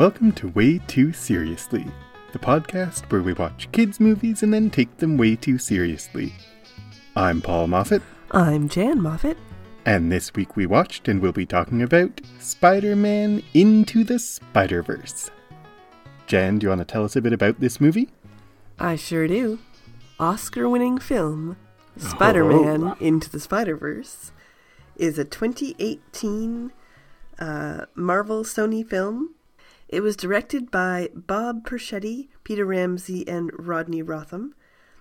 welcome to Way Too Seriously, the podcast where we watch kids' movies and then take them way too seriously. I'm Paul Moffat, I'm Jan Moffat. and this week we watched and we'll be talking about Spider Man Into the Spider Verse. Jan, do you want to tell us a bit about this movie? I sure do. Oscar winning film, Spider Man Into the Spider Verse, is a 2018 uh, Marvel Sony film. It was directed by Bob Persichetti, Peter Ramsey, and Rodney Rothman.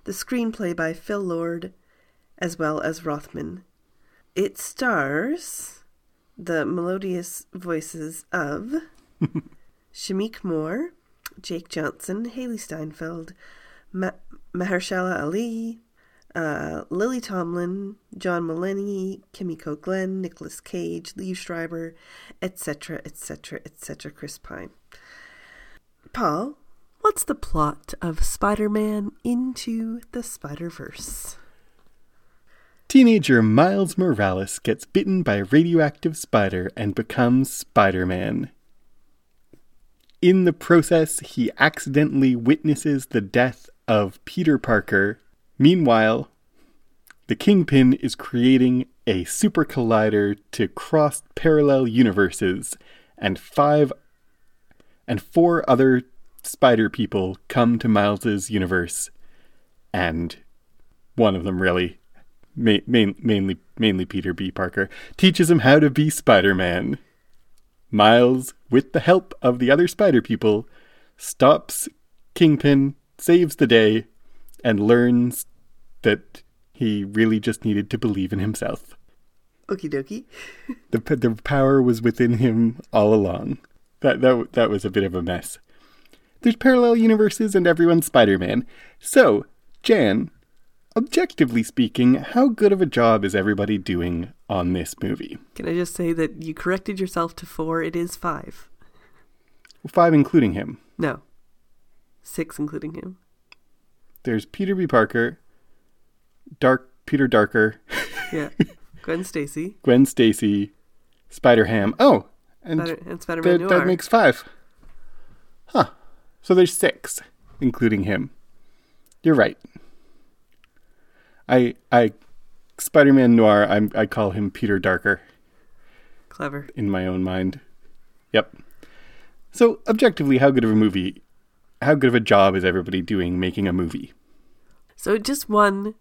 The screenplay by Phil Lord, as well as Rothman. It stars the melodious voices of Shameik Moore, Jake Johnson, Hailee Steinfeld, Ma- Mahershala Ali, uh, Lily Tomlin, John Mulaney, Kimiko Glenn, Nicolas Cage, Liev Schreiber, etc., etc., etc., Chris Pine. Paul, what's the plot of Spider Man Into the Spider Verse? Teenager Miles Morales gets bitten by a radioactive spider and becomes Spider Man. In the process, he accidentally witnesses the death of Peter Parker. Meanwhile, the Kingpin is creating a super collider to cross parallel universes, and five and four other spider people come to Miles's universe, and one of them really ma- main, mainly mainly Peter B. Parker, teaches him how to be Spider Man. Miles, with the help of the other spider people, stops Kingpin, saves the day, and learns that he really just needed to believe in himself. Okie dokie. The, the power was within him all along. That, that, that was a bit of a mess. There's parallel universes and everyone's Spider Man. So, Jan, objectively speaking, how good of a job is everybody doing on this movie? Can I just say that you corrected yourself to four? It is five. Five including him. No, six including him. There's Peter B. Parker, Dark Peter Darker, Yeah. Gwen Stacy Gwen Stacy, Spider Ham. Oh, and Spider- and Spider Man that, that makes five. Huh. So there's six, including him. You're right. I I Spider Man Noir. I'm, I call him Peter Darker Clever. in my own mind. Yep. So objectively, how good of a movie? How good of a job is everybody doing making a movie? So it just won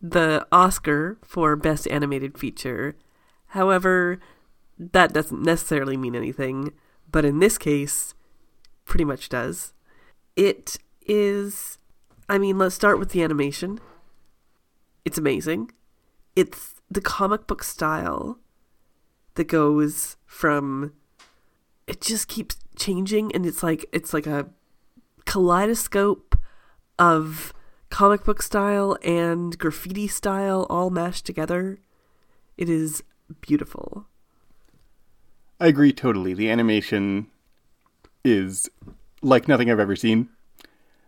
the Oscar for Best Animated Feature. However, that doesn't necessarily mean anything, but in this case, pretty much does. It is. I mean, let's start with the animation. It's amazing. It's the comic book style that goes from. It just keeps changing, and it's like it's like a kaleidoscope of comic book style and graffiti style all mashed together. It is beautiful. I agree totally. The animation is like nothing I've ever seen.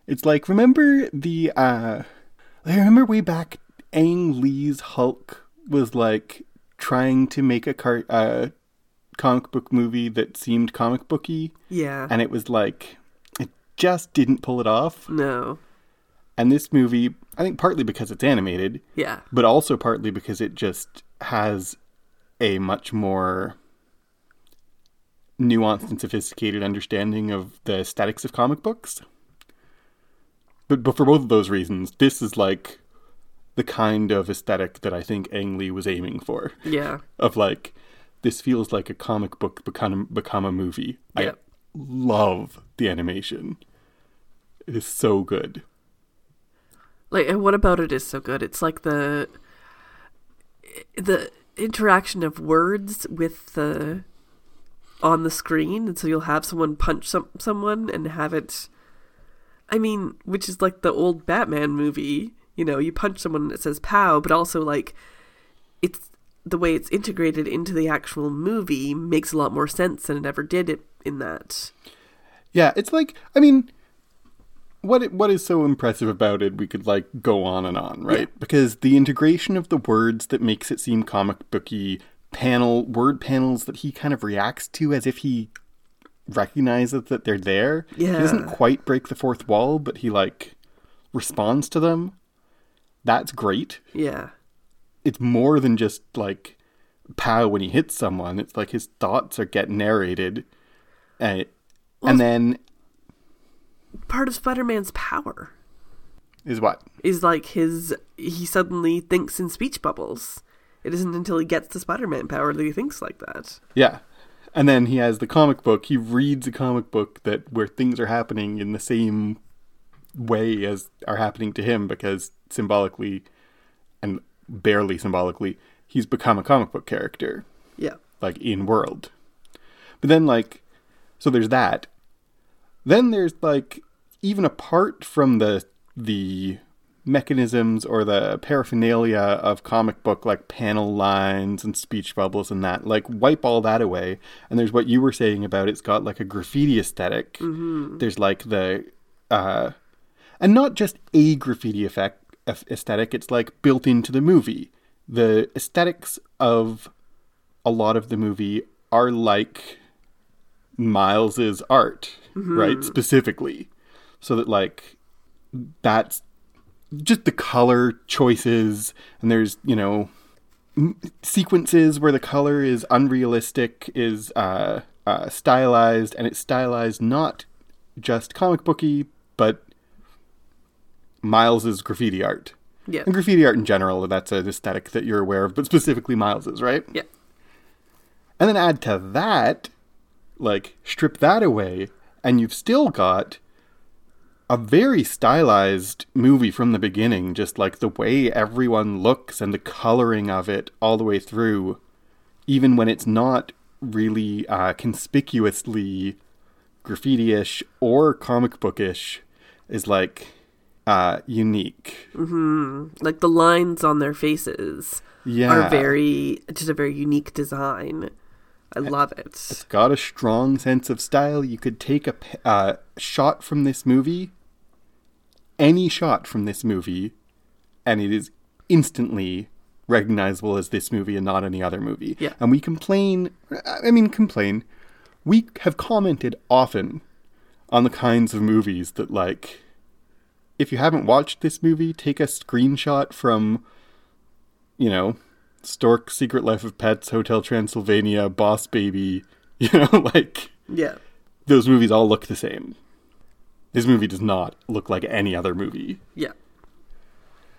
It's like remember the uh I remember way back Ang Lee's Hulk was like trying to make a car uh comic book movie that seemed comic booky Yeah. and it was like just didn't pull it off. no. And this movie, I think partly because it's animated, Yeah. but also partly because it just has a much more nuanced and sophisticated understanding of the aesthetics of comic books. But, but for both of those reasons, this is like the kind of aesthetic that I think Ang Lee was aiming for. Yeah. Of like, this feels like a comic book become become a movie. Yep. I love the animation. It is so good. Like and what about it is so good? It's like the the interaction of words with the on the screen and so you'll have someone punch some someone and have it I mean, which is like the old Batman movie, you know, you punch someone and it says pow, but also like it's the way it's integrated into the actual movie makes a lot more sense than it ever did it in that. Yeah, it's like I mean, what it, what is so impressive about it? We could like go on and on, right? Yeah. Because the integration of the words that makes it seem comic booky, panel word panels that he kind of reacts to as if he recognizes that they're there. Yeah. He doesn't quite break the fourth wall, but he like responds to them. That's great. Yeah. It's more than just like pow when he hits someone. It's like his thoughts are getting narrated. And, and then Part of Spider Man's power is what? is like his. He suddenly thinks in speech bubbles. It isn't until he gets the Spider Man power that he thinks like that. Yeah. And then he has the comic book. He reads a comic book that where things are happening in the same way as are happening to him because symbolically and barely symbolically, he's become a comic book character, Yeah. like in world. But then like so there's that. Then there's like even apart from the the mechanisms or the paraphernalia of comic book like panel lines and speech bubbles and that like wipe all that away and there's what you were saying about it's got like a graffiti esthetic there's like the uh and not just a graffiti effect aesthetic it's like built into the movie the aesthetics of a lot of the movie are like Miles's art, right? Specifically. So that like that's just the color choices and there's, you know, sequences where the color is unrealistic, is uh, uh, stylized, and it's stylized not just comic booky, but Miles's graffiti art. Yeah. And graffiti art in general, that's an aesthetic that you're aware of, but specifically Miles's, right? Yeah. And then add to that, like, strip that away, and you've still got a very stylized movie from the beginning, just like the way everyone looks and the coloring of it all the way through, even when it's not really uh, conspicuously graffiti ish or comic bookish, is like uh, unique. Like the lines on their faces Yeah. are very just a very unique design. I love it. It's got a strong sense of style. You could take a uh, shot from this movie, any shot from this movie, and it is instantly recognizable as this movie and not any other movie. Yeah. And we complain, I mean, complain. We have commented often on the kinds of movies that, like, if you haven't watched this movie, take a screenshot from, you know, Stork, Secret Life of Pets, Hotel Transylvania, Boss Baby, you know, like Yeah. those movies all look the same. This movie does not look like any other movie. Yeah.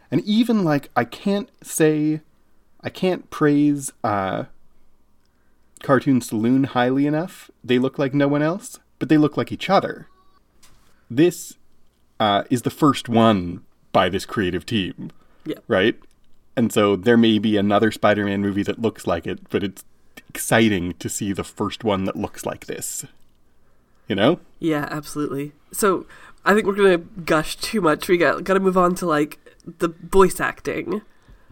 And even like I can't say I can't praise uh Cartoon Saloon highly enough. They look like no one else, but they look like each other. This uh, is the first one by this creative team, Yeah. right? And so there may be another Spider-Man movie that looks like it, but it's exciting to see the first one that looks like this. You know? Yeah, absolutely. So I think we're gonna gush too much. We got got to move on to like the voice acting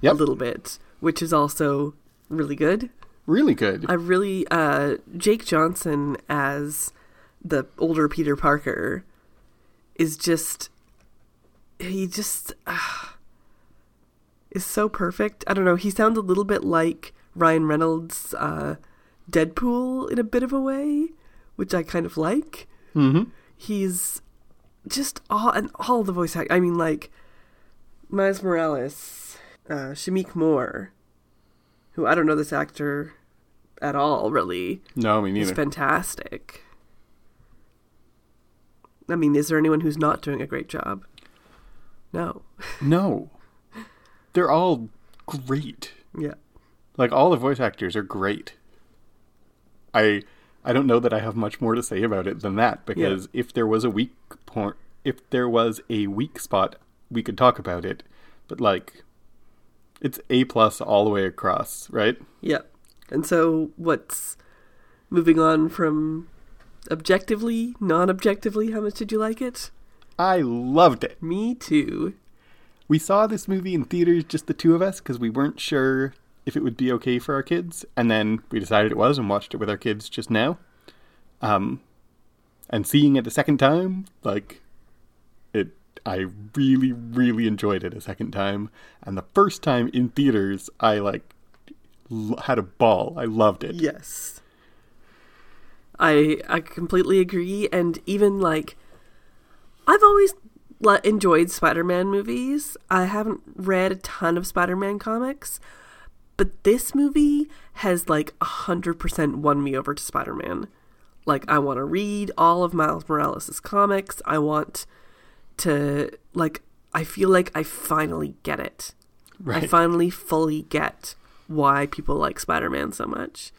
Yep. a little bit, which is also really good. Really good. I really uh Jake Johnson as the older Peter Parker is just he just uh, is so perfect. I don't know, he sounds a little bit like Ryan Reynolds uh Deadpool in a bit of a way, which I kind of like. mm-hmm. He's just all and all the voice act. I mean, like Miles Morales, uh, Shameik Moore, who I don't know this actor at all. Really, No, me neither. he's fantastic. I mean, is there anyone who's not doing a great job? No. No. They're all great. Yeah. Like all the voice actors are great. I I don't know that I have much more to say about it than that because if there was a weak point if there was a weak spot, we could talk about it. But like it's A plus all the way across, right? Yeah. And so, what's moving on from objectively, non-objectively? How much did you like it? I loved it. Me too. We saw this movie in theaters, just the two of us, because we weren't sure if it would be okay for our kids, and then we decided it was and watched it with our kids just now. Um, and seeing it a second time, like it, I really, really enjoyed it a second time. And the first time in theaters, I like l- had a ball. I loved it. Yes. I I completely agree, and even like I've always enjoyed Spider-Man movies. I haven't read a ton of Spider-Man comics, but this movie has like a hundred percent won me over to Spider-Man. Like I want to read all of Miles Morales' comics. I want to like. I feel like I finally get it. Right. I finally fully get why people like Spider-Man so much.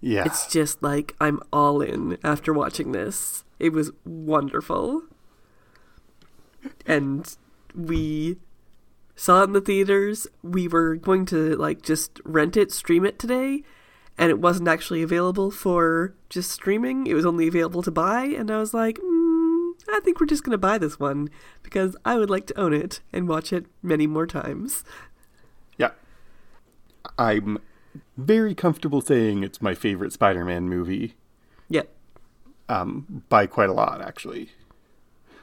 yeah. It's just like I'm all in after watching this. It was wonderful. And we saw it in the theaters. We were going to like just rent it, stream it today, and it wasn't actually available for just streaming. It was only available to buy, and I was like, mm, I think we're just going to buy this one because I would like to own it and watch it many more times. Yeah. I'm very comfortable saying it's my favorite Spider Man movie Yeah. um, by quite a lot, actually.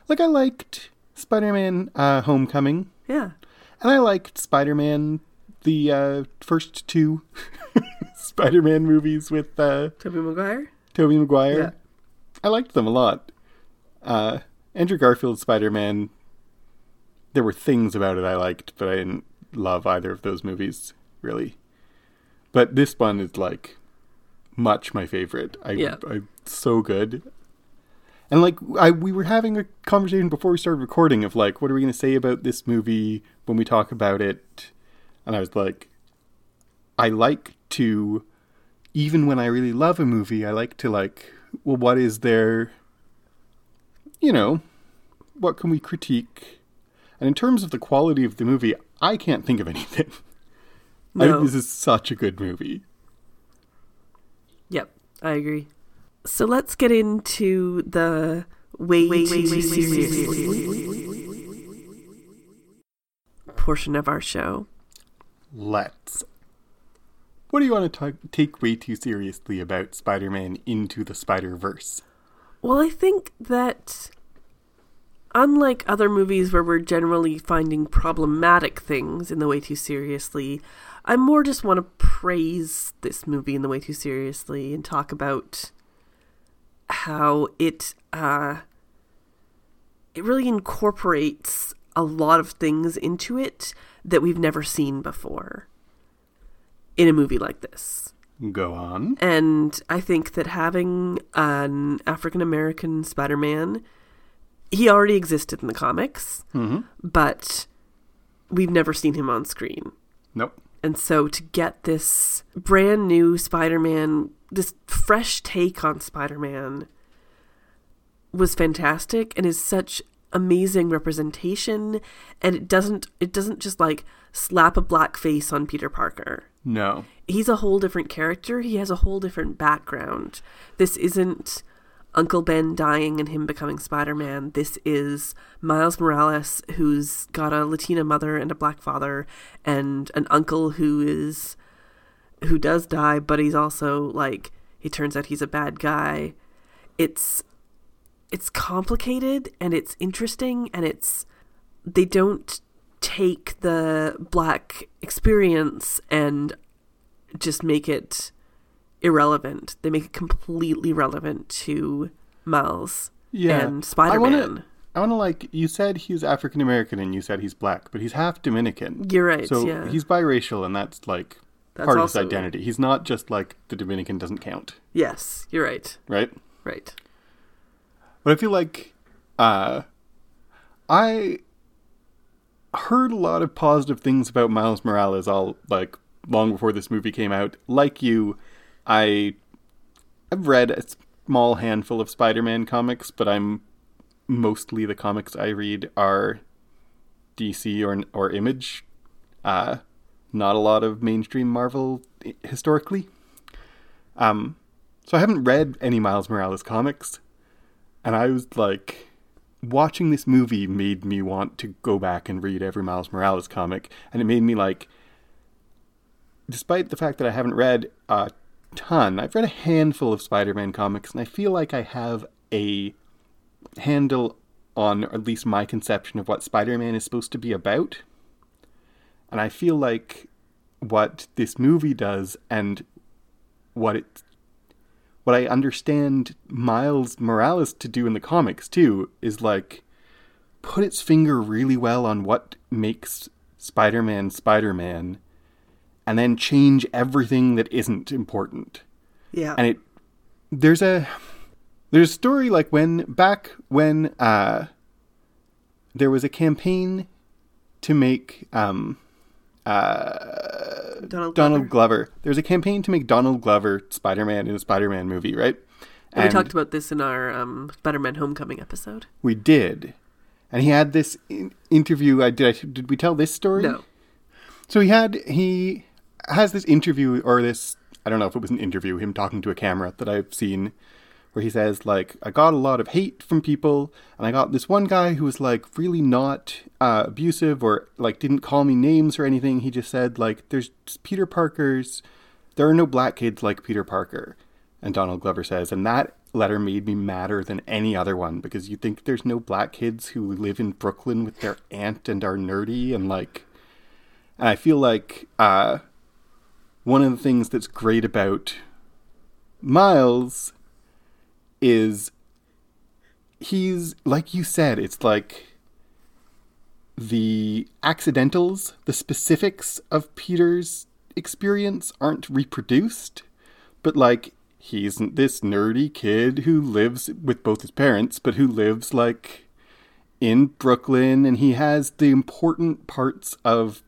Like, I liked Spider Man uh, Homecoming, Yeah. And I liked Spider Man, the uh, first two Spider Man movies with uh, Tobey Maguire? Tobey Maguire. Yeah. I liked them a lot. Uh, Andrew Garfield's Spider Man, there were things about it I liked, but I didn't love either of those movies, really. But this one is like much my favorite. I, Yeah. I so good. And like I we were having a conversation before we started recording of like what are we going to say about this movie when we talk about it? And I was like I like to even when I really love a movie, I like to like well what is there you know, what can we critique? And in terms of the quality of the movie, I can't think of anything. I think this is such a good movie. Yep, I agree. So let's get into the way, too seriously portion of our show. Let's. What do you want to ta take way too seriously about Spider Man into the Spider Verse? Well, I think that unlike other movies where we're generally finding problematic things in the way too seriously, I more just want to praise this movie in the way too seriously and talk about how it uh it really incorporates a lot of things into it that we've never seen before in a movie like this. Go on. And I think that having an African American Spider Man, he already existed in the comics, hmm but we've never seen him on screen. Nope. And so to get this brand new Spider Man, this fresh take on Spider Man, was fantastic and is such amazing representation and it doesn't it doesn't just like slap a black face on Peter Parker No. he's a whole different character. He has a whole different background. This isn't Uncle Ben dying and him becoming Spider Man. This is Miles Morales, who's got a Latina mother and a black father, and an uncle who is who does die, but he's also like it turns out he's a bad guy. It's it's complicated and it's interesting and it's they don't take the black experience and just make it irrelevant. They make it completely relevant to Miles Yeah. and Spider Man. I want to like you said he's African American and you said he's black, but he's half Dominican. You're right. So yeah, he's biracial, and that's like That's part of his identity. He's not just like the Dominican doesn't count, yes, you're right. right? Right. But I feel like uh, I heard a lot of positive things about Miles Morales all like long before this movie came out. Like you, I I've read a small handful of Spider-Man comics, but I'm mostly the comics I read are DC or or Image. Uh, not a lot of mainstream Marvel historically. Um, so I haven't read any Miles Morales comics, and I was like, watching this movie made me want to go back and read every Miles Morales comic, and it made me like, despite the fact that I haven't read a ton, I've read a handful of Spider-Man comics, and I feel like I have a handle on at least my conception of what Spider-Man is supposed to be about. And I feel like what this movie does and what it what I understand Miles Morales to do in the comics too is like put its finger really well on what makes Spider-Man Spider-Man and then change everything that isn't important. Yeah. And it there's a there's a story like when back when uh there was a campaign to make um uh Donald, Donald Glover. Glover. There was a campaign to make Donald Glover Spider-Man in a Spider-Man movie, right? we talked about this in our um, Spider-Man Homecoming episode. We did, and he had this in- interview. I did. I, did we tell this story? No. So he had he has this interview or this I don't know if it was an interview him talking to a camera that I've seen where he says like I got a lot of hate from people and I got this one guy who was like really not uh, abusive or like didn't call me names or anything. He just said like there's Peter Parker's there are no black kids like Peter Parker. And Donald Glover says and that letter made me madder than any other one because you think there's no black kids who live in Brooklyn with their aunt and are nerdy and like and I feel like uh, one of the things that's great about Miles is he's like you said, it's like the accidentals, the specifics of Peter's experience aren't reproduced, but like he isn't this nerdy kid who lives with both his parents, but who lives like in Brooklyn and he has the important parts of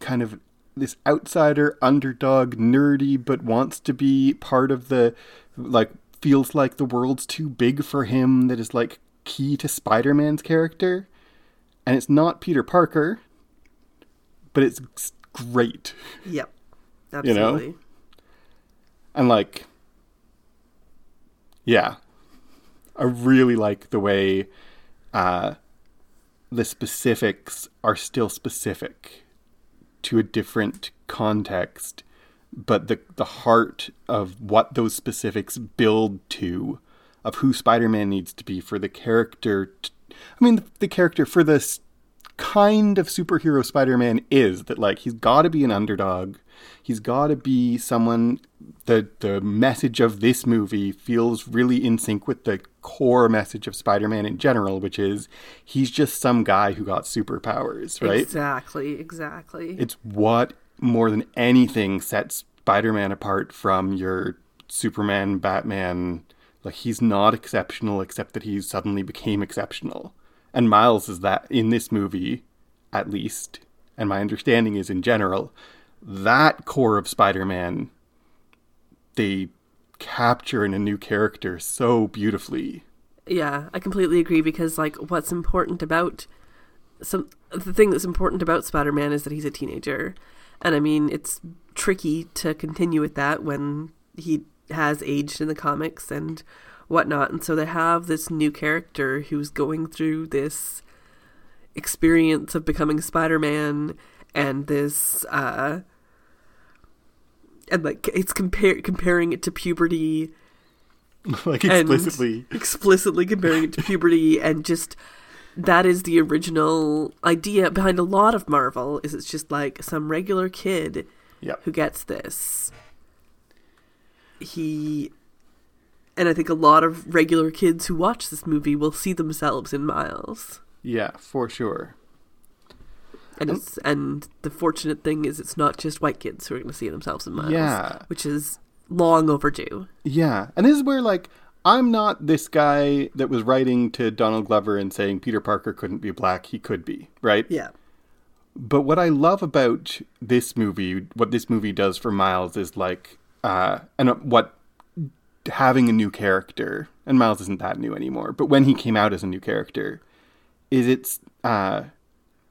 kind of this outsider underdog nerdy but wants to be part of the like feels like the world's too big for him that is like key to Spider-Man's character and it's not Peter Parker but it's great Yep. You know? Absolutely. and like yeah i really like the way uh the specifics are still specific to a different context but the the heart of what those specifics build to of who spider-man needs to be for the character t- i mean the, the character for this kind of superhero Spider-Man is that like he's got to be an underdog. He's got to be someone the the message of this movie feels really in sync with the core message of Spider-Man in general, which is he's just some guy who got superpowers, right? Exactly. Exactly. It's what more than anything sets Spider-Man apart from your Superman, Batman. Like he's not exceptional except that he suddenly became exceptional. And Miles is that in this movie, at least, and my understanding is in general, that core of Spider-Man they capture in a new character so beautifully. Yeah, I completely agree because like what's important about some the thing that's important about Spider-Man is that he's a teenager. And I mean, it's tricky to continue with that when he has aged in the comics and whatnot. And so they have this new character who's going through this experience of becoming Spider-Man and this uh and like it's compare comparing it to puberty like explicitly. explicitly comparing it to puberty and just that is the original idea behind a lot of Marvel is it's just like some regular kid Yep. who gets this. He and I think a lot of regular kids who watch this movie will see themselves in Miles. Yeah, for sure. And it's and the fortunate thing is it's not just white kids who are going to see themselves in Miles, Yeah. which is long overdue. Yeah, and this is where like I'm not this guy that was writing to Donald Glover and saying Peter Parker couldn't be black. He could be, right? Yeah. But what I love about this movie, what this movie does for Miles is like, uh, and what having a new character, and Miles isn't that new anymore, but when he came out as a new character, is it's uh,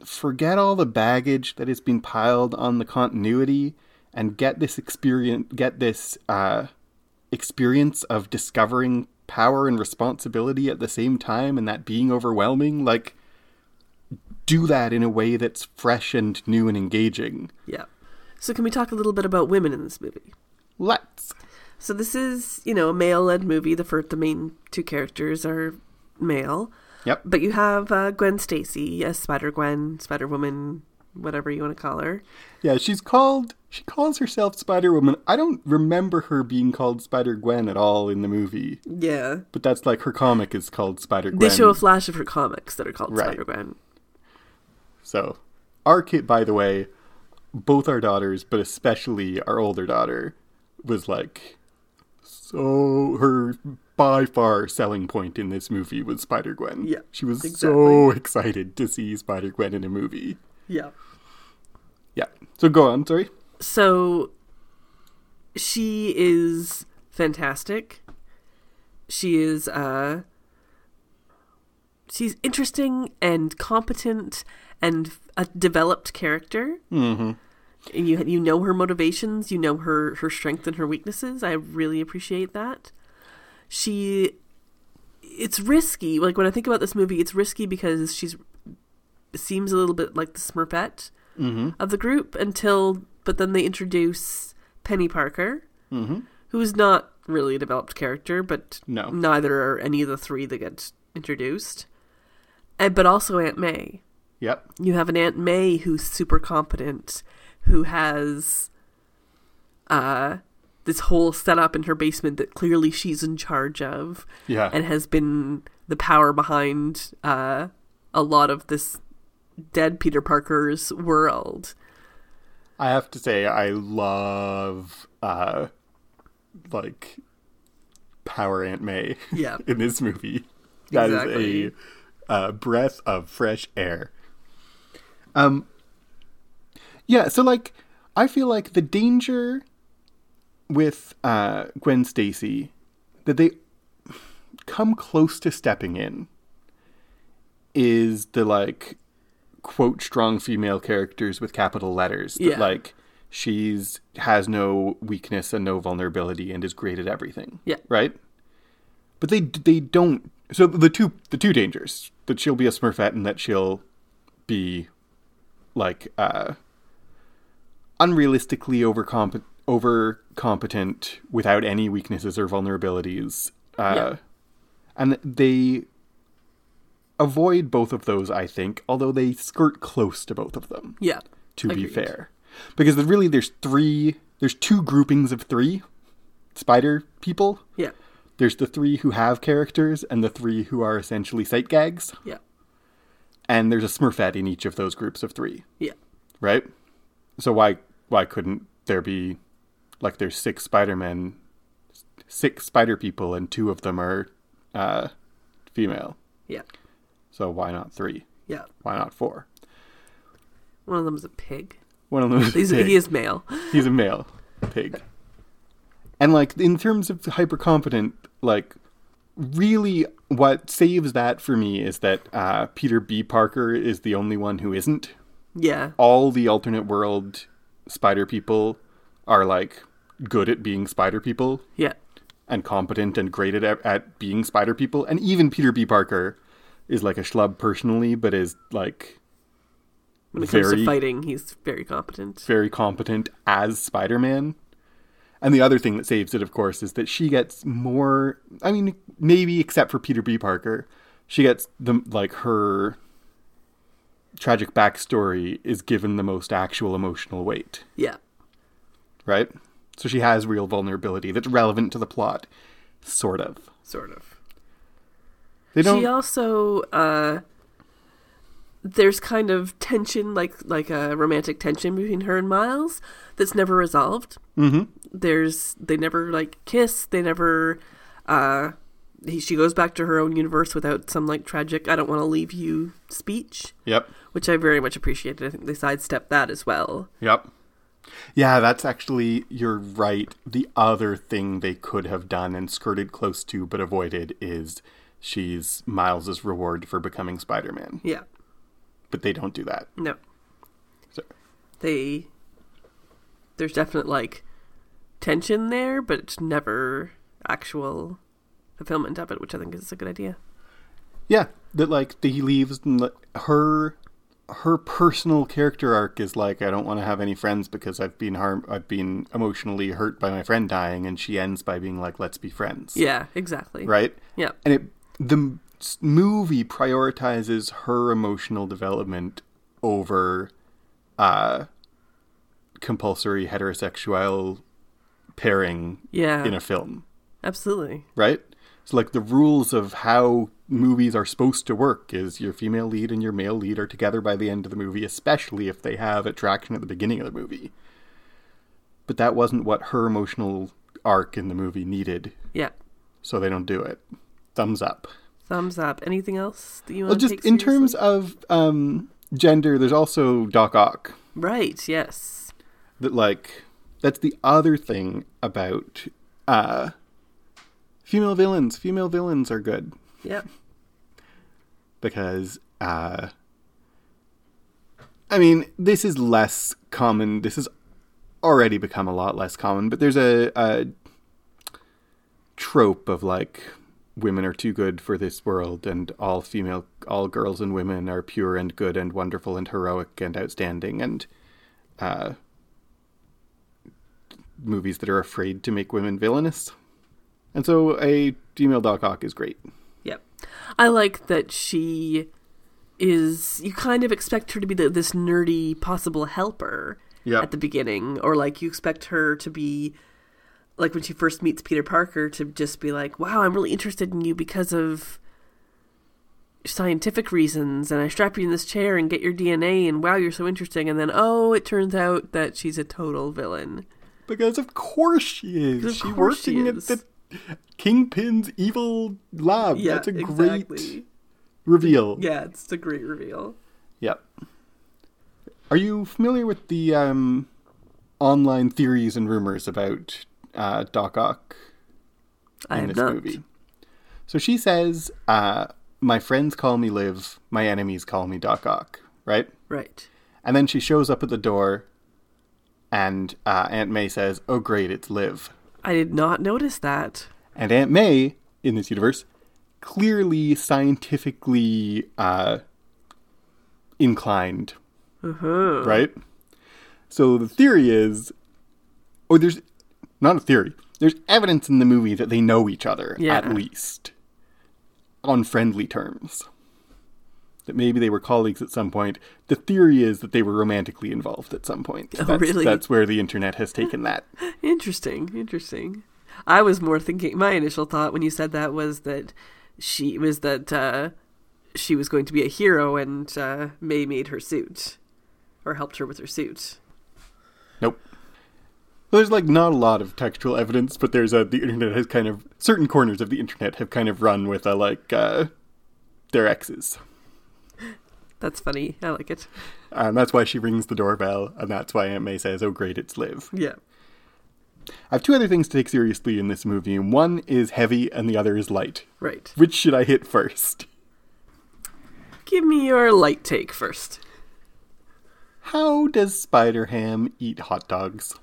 forget all the baggage that has been piled on the continuity and get this experience, get this uh, experience of discovering power and responsibility at the same time, and that being overwhelming, like do that in a way that's fresh and new and engaging. Yeah. So can we talk a little bit about women in this movie? Let's. So this is, you know, a male-led movie. The first, the main two characters are male, Yep. but you have uh, Gwen Stacy as Spider Gwen, Spider Woman, whatever you want to call her. Yeah, she's called. She calls herself Spider Woman. I don't remember her being called Spider Gwen at all in the movie, Yeah. but that's like her comic is called Spider Gwen. They show a flash of her comics that are called Right. Spider Gwen. So, our kid, by the way, both our daughters, but especially our older daughter, was like, so her by far selling point in this movie was Spider Gwen. Yeah, she was so excited to see Spider Gwen in a movie. Yeah. Yeah. So go on. Sorry. So she is fantastic. She is uh she's interesting and competent and a developed character. Mm-hmm. And you you know her motivations, you know her her strengths and her weaknesses. I really appreciate that. She it's risky. Like when I think about this movie, it's risky because she's seems a little bit like the Smurfette Mm-hmm. of the group until but then they introduce Penny Parker, Mm-hmm. who is not really a developed character, but No. neither are any of the three that get introduced. And but also Aunt May. Yep. You have an Aunt May who's super competent, who has uh this whole setup in her basement that clearly she's in charge of Yeah. and has been the power behind uh a lot of this dead Peter Parker's world. I have to say, I love uh, like Power Aunt May. Yeah. in this movie, that is Exactly. a uh, breath of fresh air. Um. Yeah. So, like, I feel like the danger with uh, Gwen Stacy that they come close to stepping in is the like quote strong female characters with capital letters that Yeah. like she's has no weakness and no vulnerability and is great at everything Yeah. right but they they don't so the two the two dangers that she'll be a smurfette and that she'll be like uh unrealistically overcomp- over competent without any weaknesses or vulnerabilities uh Yeah. and they avoid both of those i think although they skirt close to both of them Yeah. to be fair because really there's three there's two groupings of three spider people Yeah. there's the three who have characters and the three who are essentially sight gags Yeah. and there's a smurfette in each of those groups of three Yeah. right so why why couldn't there be like there's six spider-men six spider people and two of them are uh female Yeah. So why not three Yeah. why not four One of them is a pig. one of them is a pig. he is male. He's a male pig. And like in terms of hyper competent, like really what saves that for me is that uh, Peter B. Parker is the only one who isn't. Yeah. All the alternate world spider people are like good at being spider people Yeah. and competent and great at, at being spider people. And even Peter B. Parker is like a schlub personally, but is like When it comes to fighting, he's very competent. very competent as Spider-Man. And the other thing that saves it, of course, is that she gets more. I mean, maybe except for Peter B. Parker, she gets the like her tragic backstory is given the most actual emotional weight, Yeah. right? So she has real vulnerability that's relevant to the plot, sort of. Sort of. They don't. She also uh there's kind of tension like like a romantic tension between her and Miles that's never resolved. hmm There's they never like kiss, they never uh he, she goes back to her own universe without some like tragic I don't want to leave you speech, Yep. which I very much appreciated. I think they sidestepped that as well. Yep. Yeah, that's actually, you're right. The other thing they could have done and skirted close to but avoided is she's Miles's reward for becoming Spider Man. Yeah. But they don't do that. No. So, They there's definite like tension there, but it's never actual fulfillment of it, which I think is a good idea. yeah, that like he leaves and like, her her personal character arc is like I don't want to have any friends because I've been harm I've been emotionally hurt by my friend dying and she ends by being like let's be friends. Yeah, exactly. Right? Yeah. and it the movie prioritizes her emotional development over uh, compulsory heterosexual pairing Yeah. in a film, Absolutely. right? So like the rules of how movies are supposed to work is your female lead and your male lead are together by the end of the movie, especially if they have attraction at the beginning of the movie. But that wasn't what her emotional arc in the movie needed, Yeah. so they don't do it. Thumbs up. Thumbs up. Anything else that you want Well, to just in terms of um, gender, there's also Doc Ock. Right, yes. That like that's the other thing about uh, female villains. Female villains are good Yep. because uh, I mean this is less common. This has already become a lot less common, but there's a, a trope of like women are too good for this world and all female all girls and women are pure and good and wonderful and heroic and outstanding and uh, movies that are afraid to make women villainous and so a female doc ock is great Yep. I like that she is you kind of expect her to be the, this nerdy possible helper Yeah. at the beginning or like you expect her to be like when she first meets Peter Parker to just be like, "Wow, I'm really interested in you because of scientific reasons and I strap you in this chair and get your DNA and wow, you're so interesting." And then oh, it turns out that she's a total villain. because of course she is Of she working she at the kingpin's evil lab Yeah, that's a great exactly. reveal Yeah, it's a great reveal. Yep. Are you familiar with the um, online theories and rumors about uh, Doc Ock I in have this not. movie? So she says, uh, "My friends call me Liv, my enemies call me Doc Ock." Right, Right. and then she shows up at the door, and uh, Aunt May says, "Oh, great, it's Liv." I did not notice that. And Aunt May in this universe clearly scientifically uh, inclined Uh-huh. right? So the theory is, or there's not a theory. There's evidence in the movie that they know each other Yeah. at least on friendly terms. That maybe they were colleagues at some point. The theory is that they were romantically involved at some point. Oh, that's, really? That's where the internet has taken that. Interesting, interesting. I was more thinking. My initial thought when you said that was that she was that uh, she was going to be a hero, and uh, May made her suit or helped her with her suit. Nope. There's like not a lot of textual evidence, but there's a the internet has kind of certain corners of the internet have kind of run with a like uh, their exes. That's funny. I like it. And that's why she rings the doorbell, and that's why Aunt May says, Oh, great, it's Liv. Yeah. I have two other things to take seriously in this movie. One is heavy, and the other is light. Right. Which should I hit first? Give me your light take first. How does Spider Ham eat hot dogs?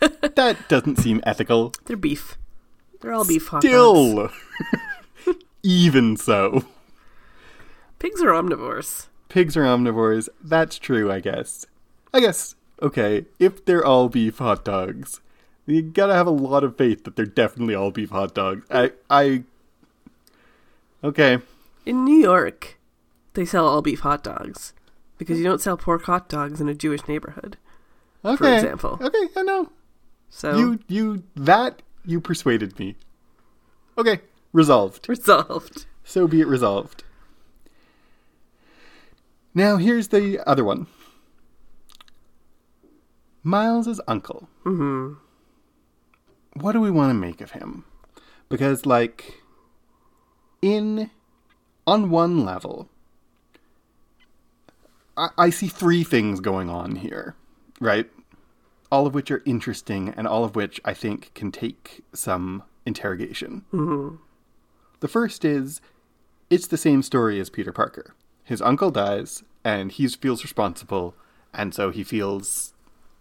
that doesn't seem ethical. They're beef. They're all beef hot dogs. Still, even so. Pigs are omnivores. Pigs are omnivores. That's true, I guess. I guess, okay, if they're all beef hot dogs, you gotta have a lot of faith that they're definitely all beef hot dogs. I, I, okay. In New York, they sell all beef hot dogs because you don't sell pork hot dogs in a Jewish neighborhood. Okay. for example. Okay, I know. So You, you, that, you persuaded me. Okay, resolved. resolved. So be it resolved. Now, here's the other one Miles's uncle. Mm-hmm. What do we want to make of him? Because, like, in. On one level, I, I see three things going on here, right? All of which are interesting, and all of which I think can take some interrogation. The first is it's the same story as Peter Parker. His uncle dies, and he feels responsible, and so he feels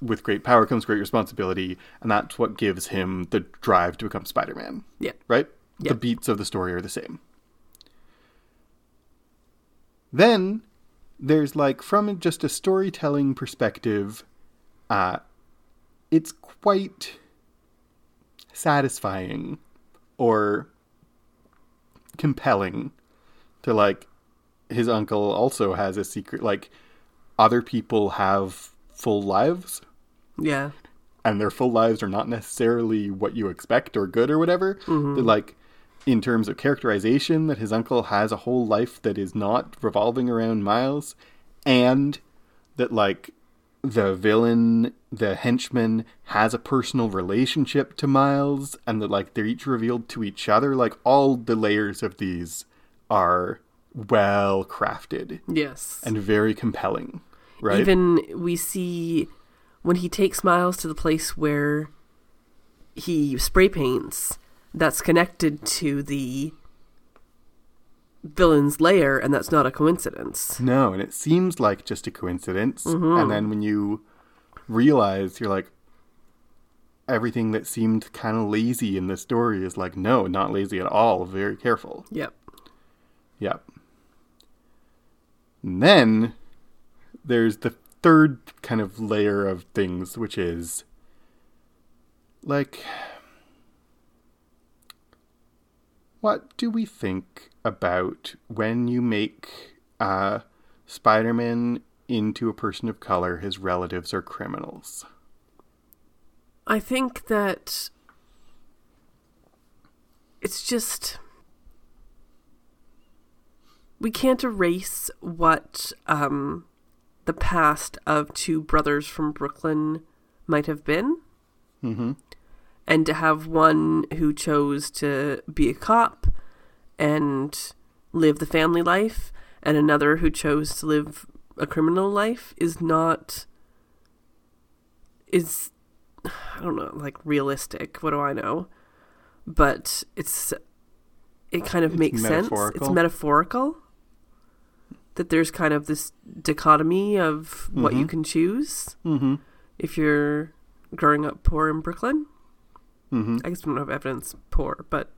with great power comes great responsibility, and that's what gives him the drive to become Spider Man. Yeah. Right? Yeah. The beats of the story are the same. Then there's like from just a storytelling perspective, uh, it's quite satisfying or compelling to like his uncle also has a secret like other people have full lives Yeah. and their full lives are not necessarily what you expect or good or whatever. Mm-hmm. Like in terms of characterization, that his uncle has a whole life that is not revolving around Miles, and that like the villain, the henchman, has a personal relationship to Miles, and that like they're each revealed to each other. Like all the layers of these are well crafted Yes. and very compelling. Right? Even we see when he takes Miles to the place where he spray paints, that's connected to the villain's lair, and that's not a coincidence. No, and it seems like just a coincidence. Mm-hmm. And then when you realize, you're like, everything that seemed kind of lazy in the story is like, no, not lazy at all. Very careful. Yep. Yep. And then there's the third kind of layer of things, which is like, what do we think about when you make uh, Spider Man into a person of color, his relatives are criminals? I think that it's just we can't erase what um, the past of two brothers from Brooklyn might have been. Mm-hmm. And to have one who chose to be a cop and live the family life, and another who chose to live a criminal life is not. is. I don't know, like realistic. What do I know? But it's. It kind of It's makes sense. It's metaphorical. That there's kind of this dichotomy of what you Mhm. can choose Mm-hmm. if you're growing up poor in Brooklyn. Mm-hmm. I guess we don't have evidence poor, but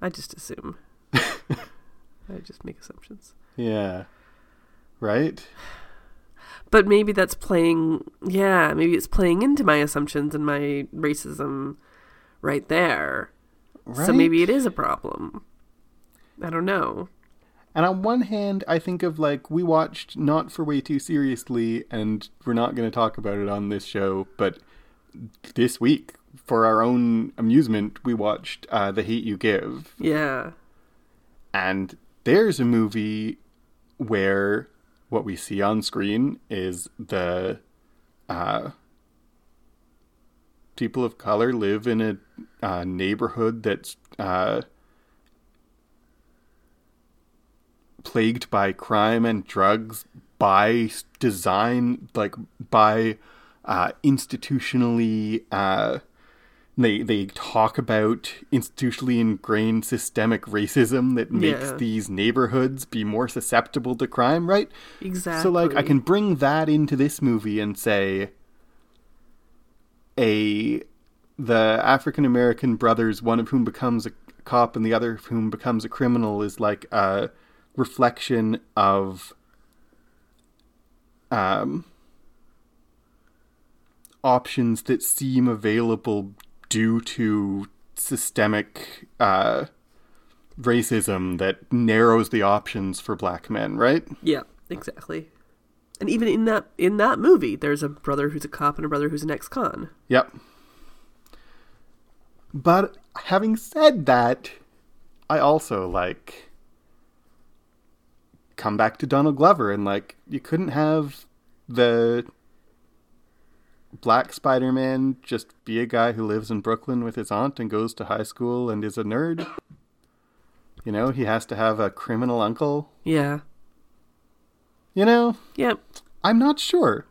I just assume. I just make assumptions. Yeah. Right? But maybe that's playing, yeah, maybe it's playing into my assumptions and my racism right there. Right. So maybe it is a problem. I don't know. And on one hand, I think of like we watched Not for Way Too Seriously, and we're not going to talk about it on this show, but this week, for our own amusement, we watched uh, The Hate You Give. Yeah. And there's a movie where what we see on screen is the uh, people of color live in a uh, neighborhood that's uh, plagued by crime and drugs by design, like by uh, institutionally. They they talk about institutionally ingrained systemic racism that makes Yeah. these neighborhoods be more susceptible to crime, right? Exactly. So like I can bring that into this movie and say a the African American brothers, one of whom becomes a cop and the other of whom becomes a criminal is like a reflection of um options that seem available due to systemic uh racism that narrows the options for black men, right? Yeah, exactly. And even in that in that movie, there's a brother who's a cop and a brother who's an ex-con. Yep. But having said that, I also like come back to Donald Glover and like you couldn't have the black Spider-Man just be a guy who lives in Brooklyn with his aunt and goes to high school and is a nerd. You know, he has to have a criminal uncle. Yeah. You know, Yep. I'm not sure.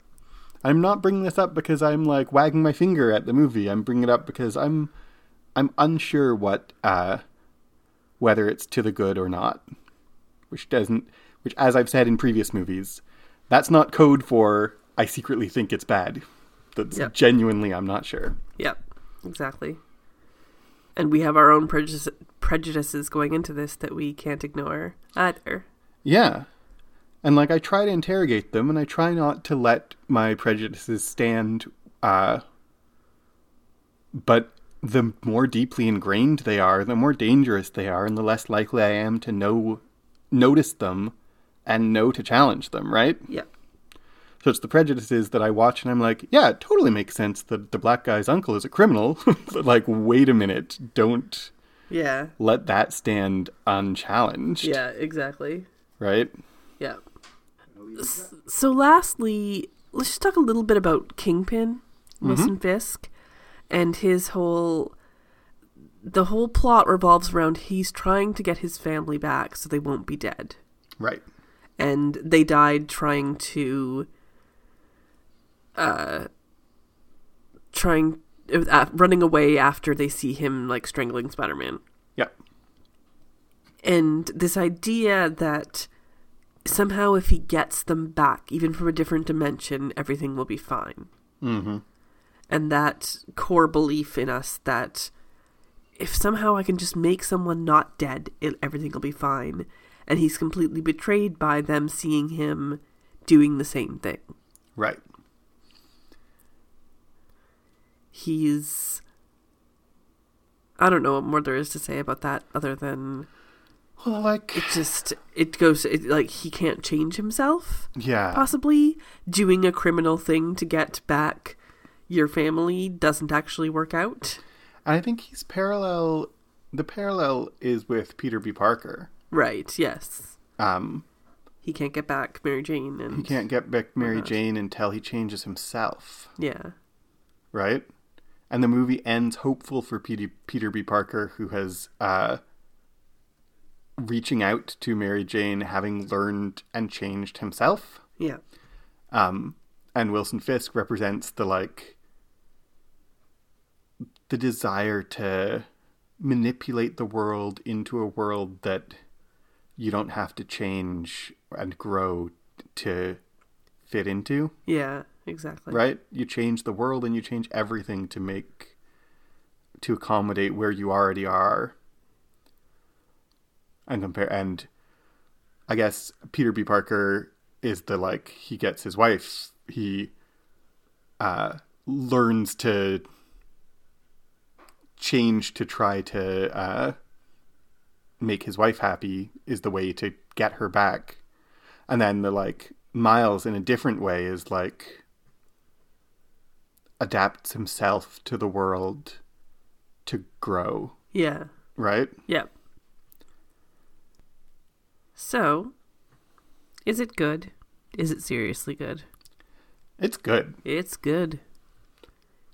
I'm not bringing this up because I'm like wagging my finger at the movie. I'm bringing it up because I'm I'm unsure what uh whether it's to the good or not. Which doesn't which as I've said in previous movies, that's not code for I secretly think it's bad. That's Yep. genuinely I'm not sure. Yep. Exactly. And we have our own prejudice, prejudices going into this that we can't ignore either. Yeah. And like I try to interrogate them and I try not to let my prejudices stand uh but the more deeply ingrained they are, the more dangerous they are and the less likely I am to know notice them and know to challenge them, right? Yep. So it's the prejudices that I watch and I'm like, yeah, it totally makes sense that the black guy's uncle is a criminal. but like, wait a minute, don't Yeah. let that stand unchallenged. Yeah, exactly. Right? Yeah. So, lastly, let's just talk a little bit about Kingpin, mm-hmm. Wilson Fisk, and his whole. The whole plot revolves around he's trying to get his family back so they won't be dead. Right. And they died trying to. Uh. Trying. Uh, running away after they see him, like, strangling Spider Man. Yeah. and this idea that somehow if he gets them back even from a different dimension everything will be fine Mm-hmm. and that core belief in us that if somehow i can just make someone not dead it, everything will be fine and he's completely betrayed by them seeing him doing the same thing Right. He's i don't know what more there is to say about that other than Well, like, it just it goes it, like he can't change himself yeah. possibly doing a criminal thing to get back your family doesn't actually work out And I think he's parallel. The parallel is with Peter B. Parker. right yes Um, he can't get back mary jane and he can't get back Mary? Jane until he changes himself. yeah right? And the movie ends hopeful for Peter, Peter B. Parker, who has uh, reaching out to Mary Jane, having learned and changed himself. yeah Um, and Wilson Fisk represents the like the desire to manipulate the world into a world that you don't have to change and grow to fit into yeah exactly right? You change the world and you change everything to make to accommodate where you already are. And compare and I guess Peter B. Parker is the like he gets his wife he uh learns to change to try to uh make his wife happy is the way to get her back. And then the like Miles in a different way is like adapts himself to the world to grow, yeah right? Yep. so is it good is it seriously good It's good. it's good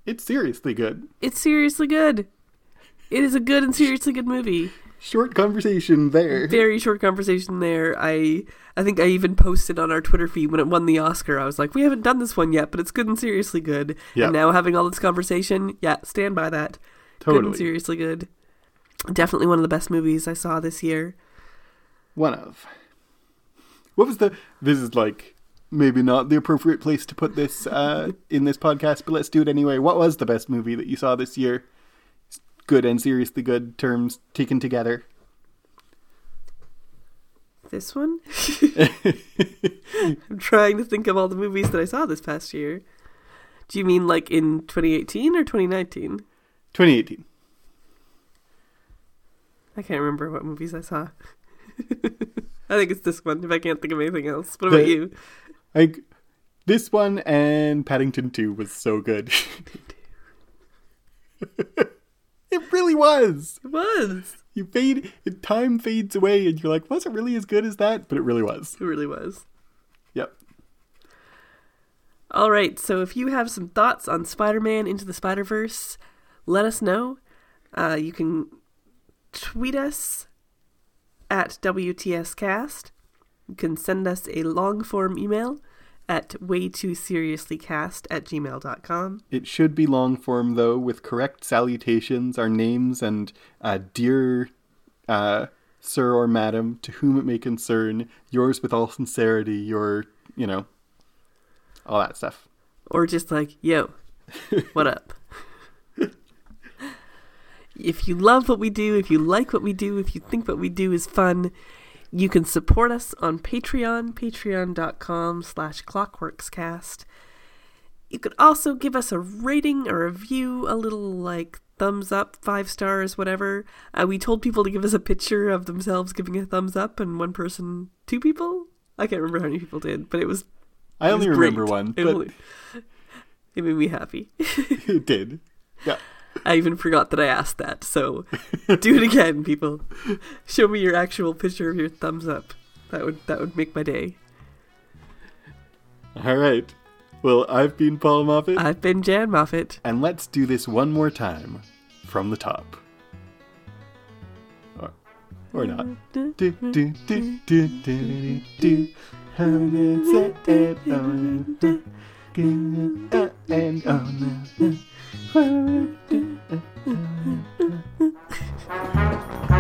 It's seriously good. it's seriously good it is a good and seriously good movie Short conversation there. very short conversation there. I I think I even posted on our Twitter feed when it won the Oscar. I was like, we haven't done this one yet, but it's good and seriously good. Yeah. And now having all this conversation, yeah, stand by that. Good and Totally. seriously good. Definitely one of the best movies I saw this year. One of. What was the this is like maybe not the appropriate place to put this uh in this podcast, but let's do it anyway. What was the best movie that you saw this year? Good and seriously good terms taken together. This one? I'm trying to think of all the movies that I saw this past year. Do you mean like in 2018 or 2019? 2018. I can't remember what movies I saw. I think it's this one if I can't think of anything else. What about The- you? Like this one and Paddington 2 was so good. it really was. It was. You fade time fades away and you're like, was it really as good as that? But it really was. It really was. Yep. All right, so if you have some thoughts on Spider Man Into the Spider Verse, let us know. Uh, you can tweet us at WTScast. You can send us a long form email at way too seriously cast at gmail.com. It should be long form though, with correct salutations, our names, and uh, dear uh, sir or madam, to whom it may concern, yours with all sincerity, your, you know, all that stuff. Or just like, yo, what up? if you love what we do, if you like what we do, if you think what we do is fun, you can support us on Patreon, patreon.com slash clockworkscast. You could also give us a rating, or a review, a little like thumbs up, five stars, whatever. Uh, we told people to give us a picture of themselves giving a thumbs up, and one person, two people? I can't remember how many people did, but it was I It only was remember great. one, It, only- it made me happy. it did. Yeah. I even forgot that I asked that. So do it again, people. Show me your actual picture of your thumbs up. That would that would make my day. All right. Well, I've been Paul Moffat, I've been Jan Moffat. and let's do this one more time from the top. Or, or not. Ha ha